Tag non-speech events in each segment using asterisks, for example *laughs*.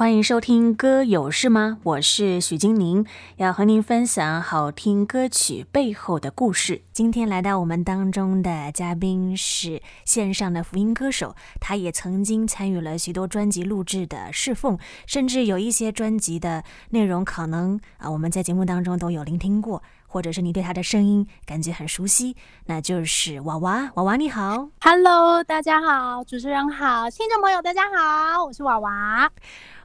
欢迎收听歌有事吗？我是许金宁，要和您分享好听歌曲背后的故事。今天来到我们当中的嘉宾是线上的福音歌手，他也曾经参与了许多专辑录制的侍奉，甚至有一些专辑的内容可能啊我们在节目当中都有聆听过，或者是你对他的声音感觉很熟悉，那就是娃娃。娃娃你好，Hello，大家好，主持人好，听众朋友大家好，我是娃娃。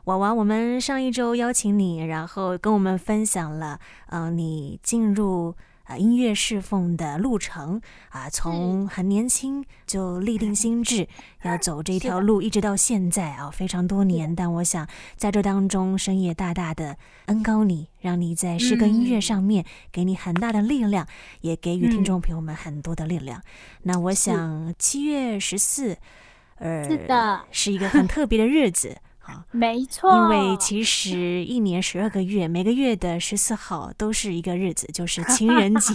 娃娃，我们上一周邀请你，然后跟我们分享了，嗯、呃，你进入呃音乐侍奉的路程啊，从很年轻就立定心智 *laughs* 要走这条路，一直到现在啊，非常多年。但我想在这当中，深夜大大的恩高你，让你在诗歌音乐上面给你很大的力量，也给予听众朋友们很多的力量。那我想七月十四，呃，是的，是一个很特别的日子。没错，因为其实一年十二个月，每个月的十四号都是一个日子，就是情人节。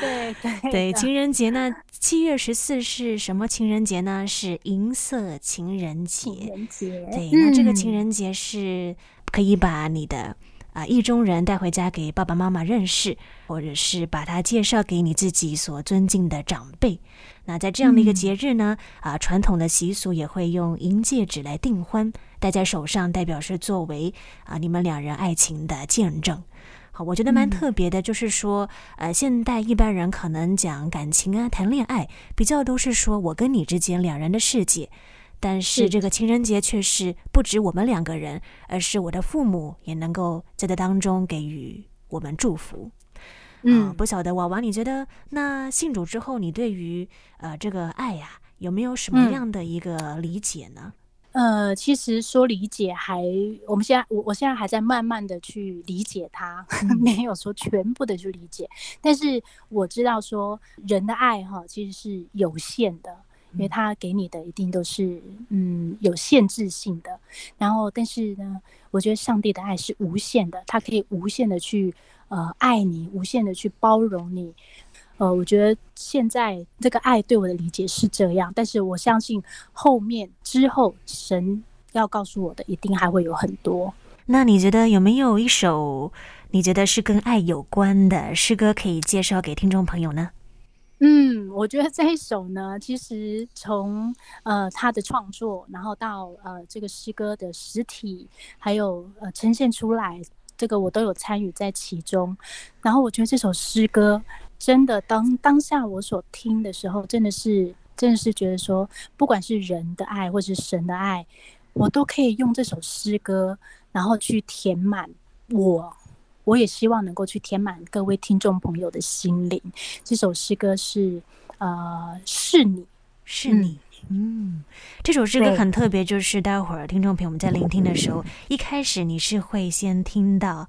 对 *laughs* 对对，*laughs* 情人节呢，七月十四是什么情人节呢？是银色情人节。情人节。对，那这个情人节是可以把你的。啊，意中人带回家给爸爸妈妈认识，或者是把他介绍给你自己所尊敬的长辈。那在这样的一个节日呢，嗯、啊，传统的习俗也会用银戒指来订婚，戴在手上，代表是作为啊你们两人爱情的见证。好，我觉得蛮特别的，就是说，嗯、呃，现代一般人可能讲感情啊，谈恋爱，比较都是说我跟你之间两人的世界。但是这个情人节却是不止我们两个人，而是我的父母也能够在这当中给予我们祝福。嗯，呃、不晓得娃娃，你觉得那信主之后，你对于呃这个爱呀、啊，有没有什么样的一个理解呢？嗯、呃，其实说理解还，我们现在我我现在还在慢慢的去理解它，*laughs* 没有说全部的去理解。但是我知道说人的爱哈，其实是有限的。因为他给你的一定都是嗯有限制性的，然后但是呢，我觉得上帝的爱是无限的，他可以无限的去呃爱你，无限的去包容你。呃，我觉得现在这个爱对我的理解是这样，但是我相信后面之后神要告诉我的一定还会有很多。那你觉得有没有一首你觉得是跟爱有关的诗歌可以介绍给听众朋友呢？嗯，我觉得这一首呢，其实从呃他的创作，然后到呃这个诗歌的实体，还有呃呈现出来，这个我都有参与在其中。然后我觉得这首诗歌真的当当下我所听的时候，真的是真的是觉得说，不管是人的爱或是神的爱，我都可以用这首诗歌，然后去填满我。我也希望能够去填满各位听众朋友的心灵。这首诗歌是，呃，是你是你，嗯，这首诗歌很特别，就是待会儿听众朋友们在聆听的时候，一开始你是会先听到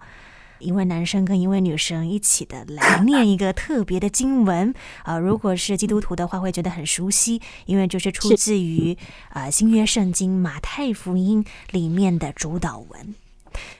一位男生跟一位女生一起的来 *laughs* 念一个特别的经文啊、呃。如果是基督徒的话，会觉得很熟悉，因为就是出自于啊、呃、新约圣经马太福音里面的主导文。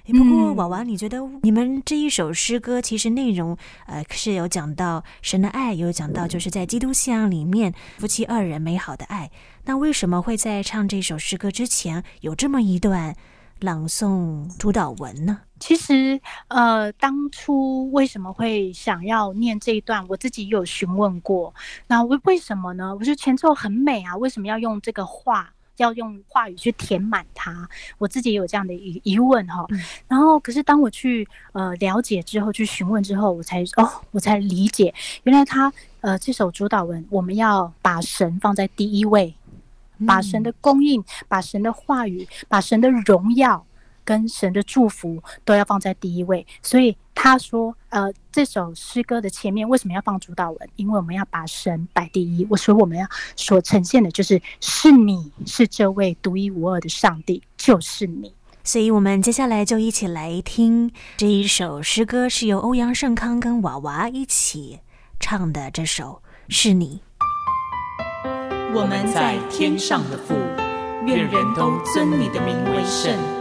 不过，娃娃，你觉得你们这一首诗歌其实内容，呃，是有讲到神的爱，有讲到就是在基督信仰里面夫妻二人美好的爱。那为什么会在唱这首诗歌之前有这么一段朗诵主祷文呢？其实，呃，当初为什么会想要念这一段，我自己有询问过。那为为什么呢？我觉得前奏很美啊，为什么要用这个画？要用话语去填满它，我自己也有这样的疑疑问哈。然后，可是当我去呃了解之后，去询问之后，我才哦，我才理解，原来他呃这首主导文，我们要把神放在第一位，把神的供应，把神的话语，把神的荣耀。跟神的祝福都要放在第一位，所以他说，呃，这首诗歌的前面为什么要放主导文？因为我们要把神摆第一。我说我们要所呈现的就是，是你是这位独一无二的上帝，就是你。所以，我们接下来就一起来听这一首诗歌，是由欧阳盛康跟娃娃一起唱的。这首是你。我们在天上的父，愿人都尊你的名为圣。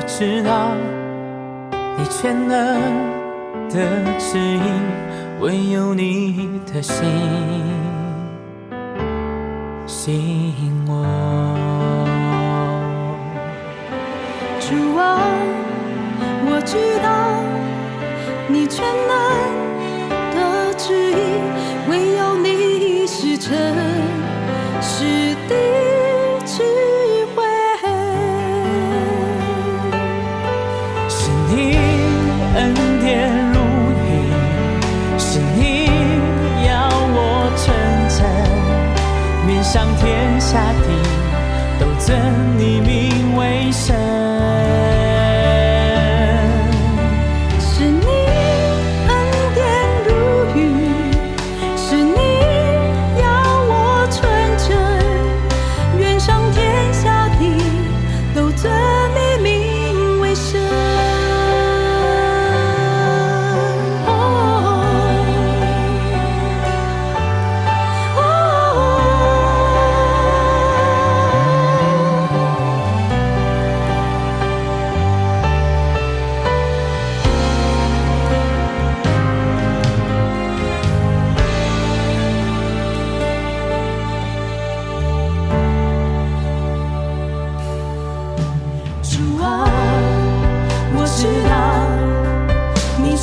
我知道你全能的指引，唯有你的心吸引我。主啊，我知道你全能。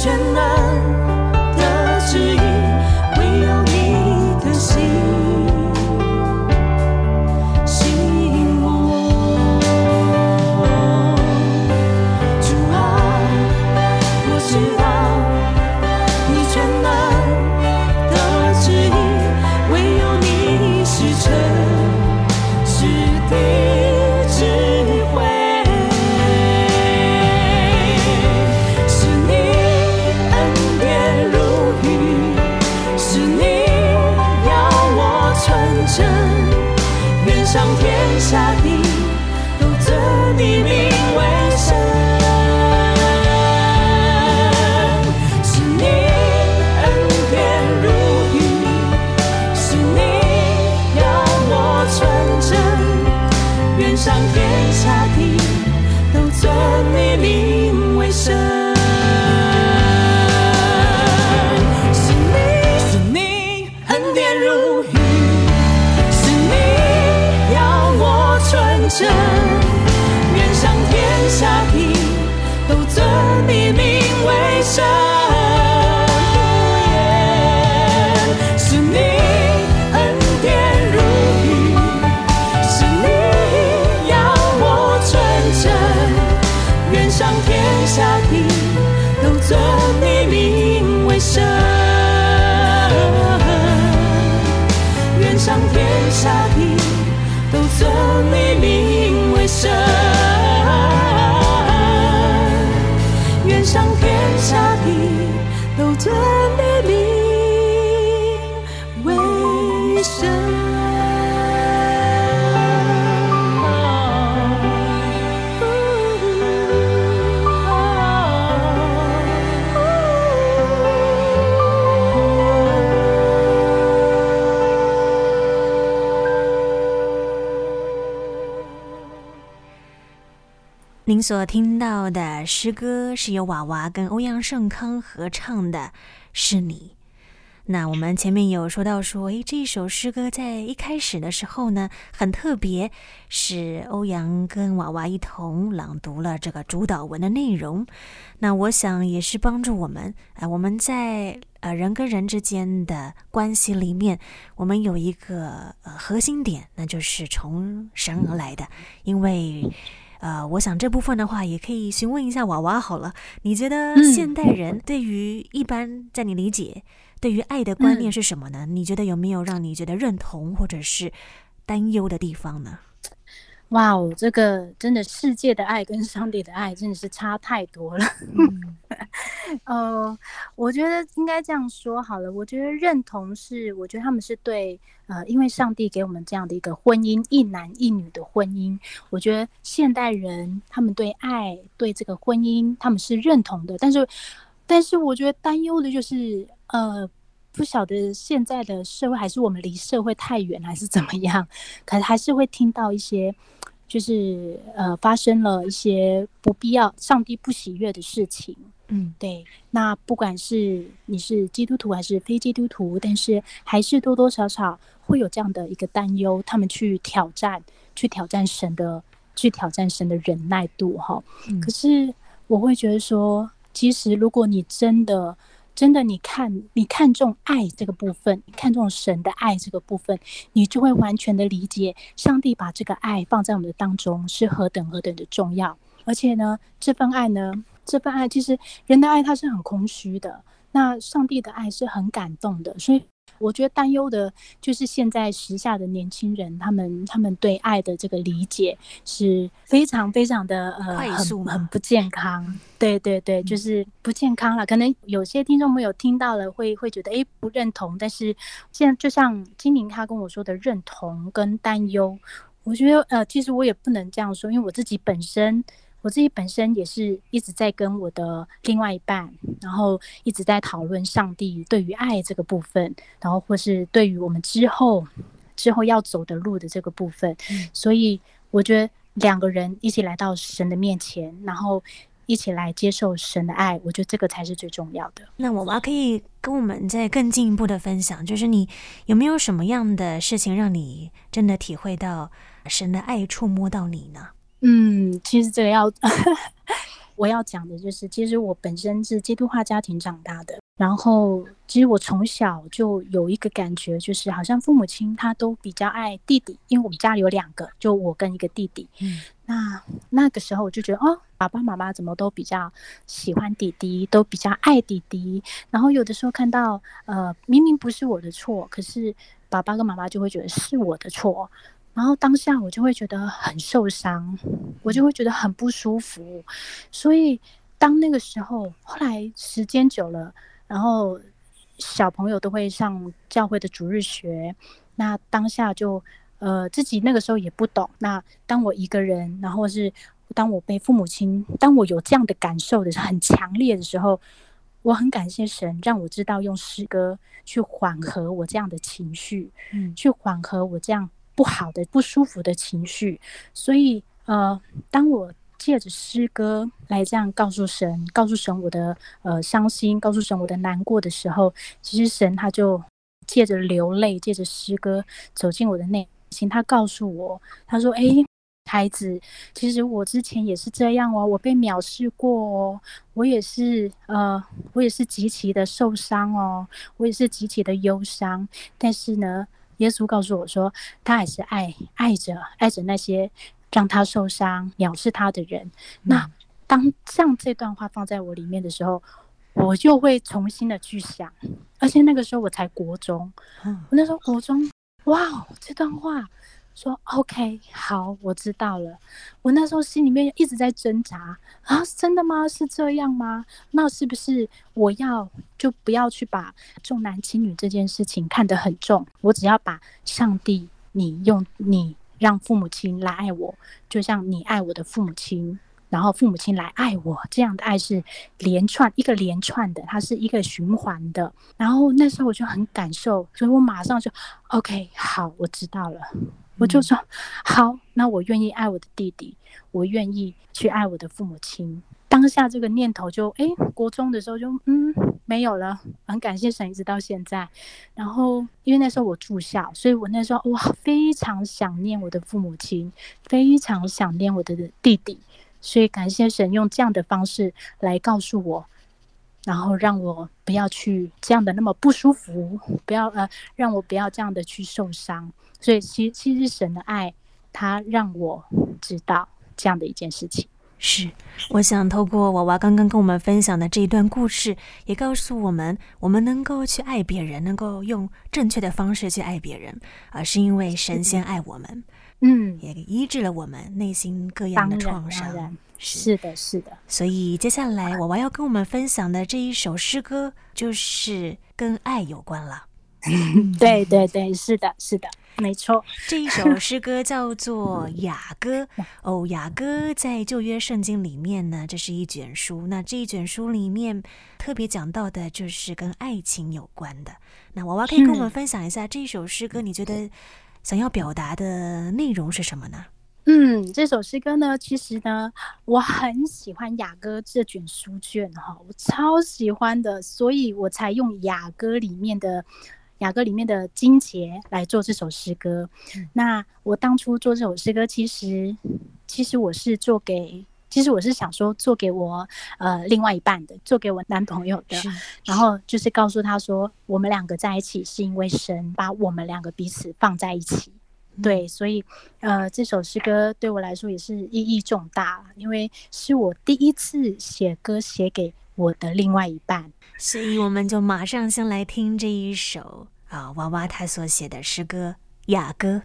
艰难。愿上天下地都尊你名为你名为神。所听到的诗歌是由娃娃跟欧阳胜康合唱的，是你。那我们前面有说到说，诶，这首诗歌在一开始的时候呢，很特别，是欧阳跟娃娃一同朗读了这个主导文的内容。那我想也是帮助我们，呃，我们在呃人跟人之间的关系里面，我们有一个呃核心点，那就是从神而来的，因为。呃，我想这部分的话，也可以询问一下娃娃好了。你觉得现代人对于一般，在你理解，对于爱的观念是什么呢？你觉得有没有让你觉得认同或者是担忧的地方呢？哇哦，这个真的世界的爱跟上帝的爱真的是差太多了。*laughs* 呃，我觉得应该这样说好了。我觉得认同是，我觉得他们是对，呃，因为上帝给我们这样的一个婚姻，一男一女的婚姻。我觉得现代人他们对爱，对这个婚姻，他们是认同的。但是，但是我觉得担忧的就是，呃，不晓得现在的社会还是我们离社会太远，还是怎么样？可是还是会听到一些。就是呃，发生了一些不必要、上帝不喜悦的事情。嗯，对。那不管是你是基督徒还是非基督徒，但是还是多多少少会有这样的一个担忧，他们去挑战，去挑战神的，去挑战神的忍耐度，哈。嗯。可是我会觉得说，其实如果你真的。真的，你看，你看重爱这个部分，你看重神的爱这个部分，你就会完全的理解上帝把这个爱放在我们的当中是何等何等的重要。而且呢，这份爱呢，这份爱其实人的爱它是很空虚的，那上帝的爱是很感动的，所以。我觉得担忧的就是现在时下的年轻人，他们他们对爱的这个理解是非常非常的呃很很不健康。对对对，就是不健康了。可能有些听众朋友听到了会会觉得诶不认同，但是现在就像金宁他跟我说的认同跟担忧，我觉得呃其实我也不能这样说，因为我自己本身。我自己本身也是一直在跟我的另外一半，然后一直在讨论上帝对于爱这个部分，然后或是对于我们之后之后要走的路的这个部分。嗯。所以我觉得两个人一起来到神的面前，然后一起来接受神的爱，我觉得这个才是最重要的。那娃娃可以跟我们再更进一步的分享，就是你有没有什么样的事情让你真的体会到神的爱触摸到你呢？嗯，其实这个要 *laughs* 我要讲的就是，其实我本身是基督化家庭长大的，然后其实我从小就有一个感觉，就是好像父母亲他都比较爱弟弟，因为我们家里有两个，就我跟一个弟弟。嗯，那那个时候我就觉得，哦，爸爸妈妈怎么都比较喜欢弟弟，都比较爱弟弟。然后有的时候看到，呃，明明不是我的错，可是爸爸跟妈妈就会觉得是我的错。然后当下我就会觉得很受伤，我就会觉得很不舒服。所以当那个时候，后来时间久了，然后小朋友都会上教会的主日学，那当下就呃自己那个时候也不懂。那当我一个人，然后是当我被父母亲，当我有这样的感受的时候，很强烈的时候，我很感谢神，让我知道用诗歌去缓和我这样的情绪，嗯，去缓和我这样。不好的、不舒服的情绪，所以呃，当我借着诗歌来这样告诉神、告诉神我的呃伤心、告诉神我的难过的时候，其实神他就借着流泪、借着诗歌走进我的内心，他告诉我，他说：“哎，孩子，其实我之前也是这样哦，我被藐视过哦，我也是呃，我也是极其的受伤哦，我也是极其的忧伤，但是呢。”耶稣告诉我说，他还是爱爱着爱着那些让他受伤、藐视他的人。那当这样这段话放在我里面的时候，我就会重新的去想。而且那个时候我才国中，我那时候国中，哇，这段话。说 OK，好，我知道了。我那时候心里面一直在挣扎啊，真的吗？是这样吗？那是不是我要就不要去把重男轻女这件事情看得很重？我只要把上帝，你用你让父母亲来爱我，就像你爱我的父母亲，然后父母亲来爱我，这样的爱是连串一个连串的，它是一个循环的。然后那时候我就很感受，所以我马上就 OK，好，我知道了。我就说好，那我愿意爱我的弟弟，我愿意去爱我的父母亲。当下这个念头就哎，国中的时候就嗯没有了，很感谢神一直到现在。然后因为那时候我住校，所以我那时候哇非常想念我的父母亲，非常想念我的弟弟，所以感谢神用这样的方式来告诉我，然后让我不要去这样的那么不舒服，不要呃让我不要这样的去受伤。所以，其其实神的爱，他让我知道这样的一件事情。是，我想透过娃娃刚刚跟我们分享的这一段故事，也告诉我们，我们能够去爱别人，能够用正确的方式去爱别人，而是因为神先爱我们。嗯，也医治了我们内心各样的创伤。是的，是的。所以接下来娃娃要跟我们分享的这一首诗歌，就是跟爱有关了。*laughs* 对对对，是的，是的。没错，这一首诗歌叫做《雅歌 *laughs*》哦，《雅歌》在旧约圣经里面呢，这是一卷书。那这一卷书里面特别讲到的就是跟爱情有关的。那娃娃可以跟我们分享一下这一首诗歌，你觉得想要表达的内容是什么呢？嗯，这首诗歌呢，其实呢，我很喜欢《雅歌》这卷书卷哈，我超喜欢的，所以我才用《雅歌》里面的。雅歌里面的金节来做这首诗歌。嗯。那我当初做这首诗歌，其实其实我是做给，其实我是想说做给我呃另外一半的，做给我男朋友的。然后就是告诉他说，我们两个在一起是因为神把我们两个彼此放在一起。嗯。对，所以呃这首诗歌对我来说也是意义重大，因为是我第一次写歌写给我的另外一半。所以我们就马上先来听这一首啊，娃娃他所写的诗歌《雅歌》。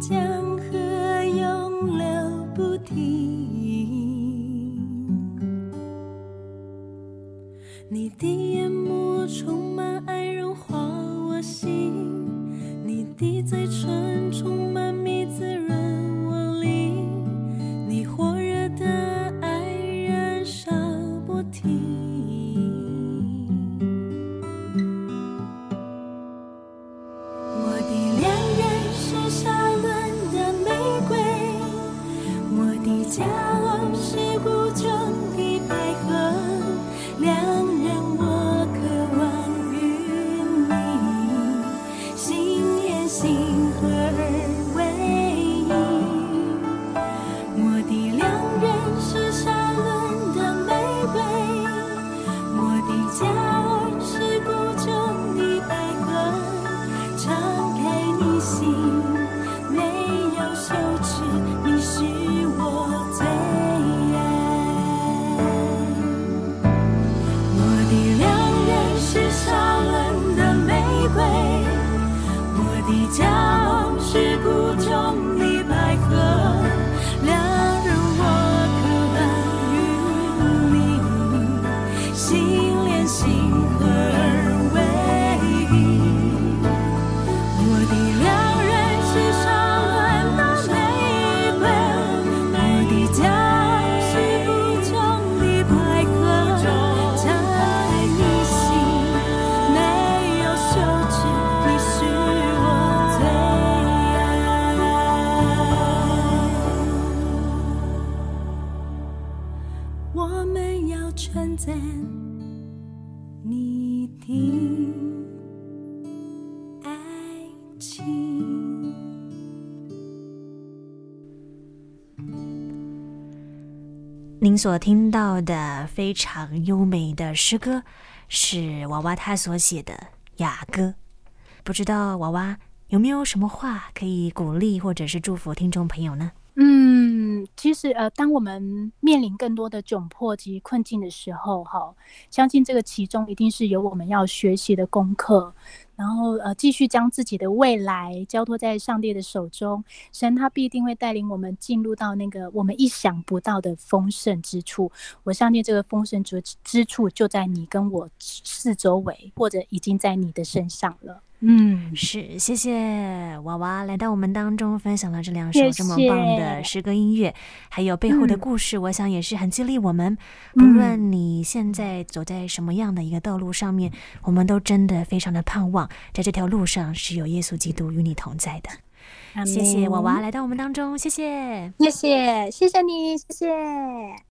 江河永流不停。你的眼眸充满。要称赞你的爱情您所听到的非常优美的诗歌，是娃娃他所写的《雅歌》。不知道娃娃有没有什么话可以鼓励或者是祝福听众朋友呢？嗯，其实呃，当我们面临更多的窘迫及困境的时候，哈，相信这个其中一定是有我们要学习的功课。然后呃，继续将自己的未来交托在上帝的手中，神他必定会带领我们进入到那个我们意想不到的丰盛之处。我相信这个丰盛之之处就在你跟我四周围，或者已经在你的身上了。嗯，是，谢谢娃娃来到我们当中，分享了这两首这么棒的诗歌音乐，谢谢，还有背后的故事，我想也是很激励我们。不论你现在走在什么样的一个道路上面，我们都真的非常的盼望，在这条路上是有耶稣基督与你同在的。谢谢娃娃来到我们当中，谢谢，谢谢，谢谢你，谢谢。